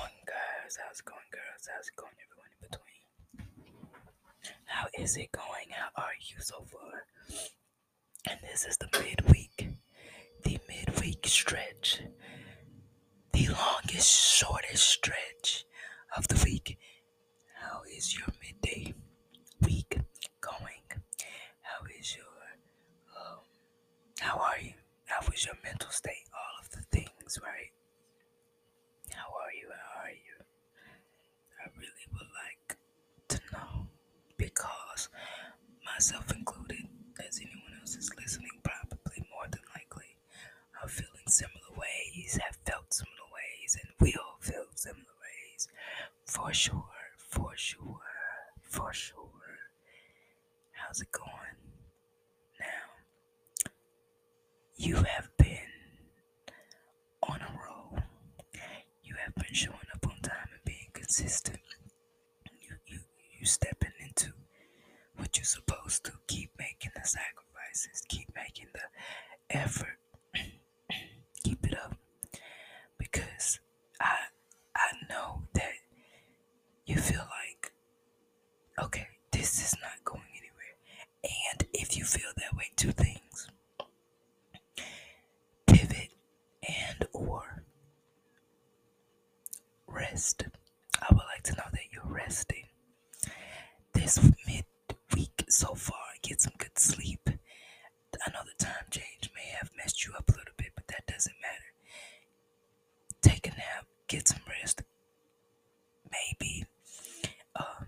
going, guys? How's it going, girls? How's it going, everyone in between? How is it going? How are you so far? And this is the midweek, the midweek stretch, the longest, shortest stretch of the week. How is your midday week going? How is your, um, how are you? How was your mental state? All of the things, right? How are you? How are you? I really would like to know because myself included, as anyone else is listening, probably more than likely, are feeling similar ways, have felt similar ways, and will feel similar ways. For sure, for sure, for sure. How's it going? Now, you have been on a roll. You have been showing up on time and being consistent. You you you into what you're supposed to. Keep making the sacrifices. Keep making the effort. Keep it up. Because I I know that you feel like okay, this is not going anywhere. And if you feel that way, two things. Pivot and or rest. I would like to know that you're resting. This midweek so far, get some good sleep. I know the time change may have messed you up a little bit, but that doesn't matter. Take a nap, get some rest. Maybe um,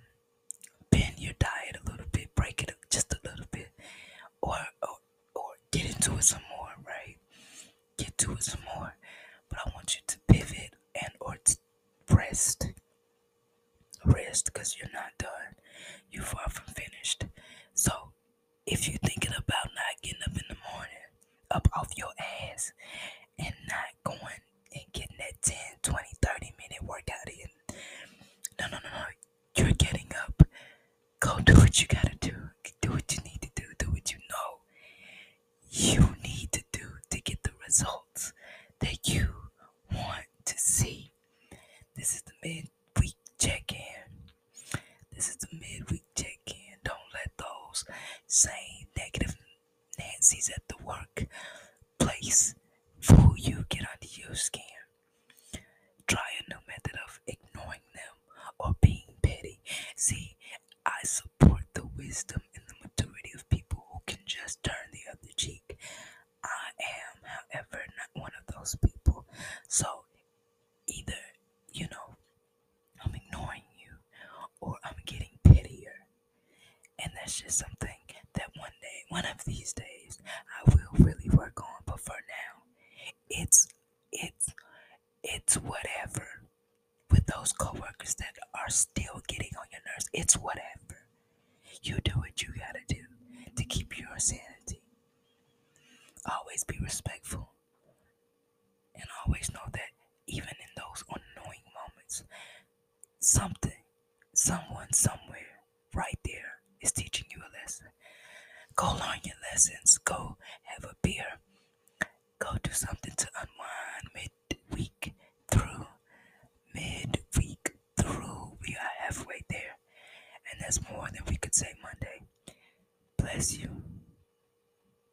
bend your diet a little bit, break it up just a little bit, or or, or get into it some more, right? Get to it some more. But I want you to pivot and or to rest. Rest because you're not done. You're far from finished. If you're thinking about not getting up in the morning, up off your ass, and not going and getting that 10, 20, 30 minute workout in, no, no, no, no. You're getting up. Go do what you gotta do. Do what you need to do. Do what you know you need to do to get the results that you want to see. This is the midweek check in. This is the midweek check in. Don't let those same negative Nancy's at the workplace fool you, get under your skin. Try a new method of ignoring them or being petty. See, I support the wisdom and the maturity of people who can just turn the other cheek. I am, however, not one of those people. So either, you know, I'm ignoring you or I'm getting pettier. And that's just something that one day, one of these days, I will really work on. But for now, it's it's it's whatever with those coworkers that are still getting on your nerves. It's whatever. You do what you gotta do to keep your sanity. Always be respectful. And always know that even in those annoying moments, something, someone, somewhere, right there is teaching you a lesson. Go learn your lessons. Go have a beer. Go do something to unwind midweek through. Midweek through. We are halfway there. And that's more than we could say Monday. Bless you.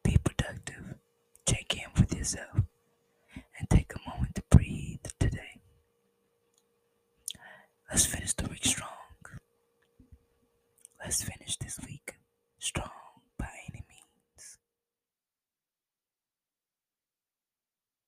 Be productive. Check in with yourself. And take a moment to breathe today. Let's finish the week strong. Let's finish this week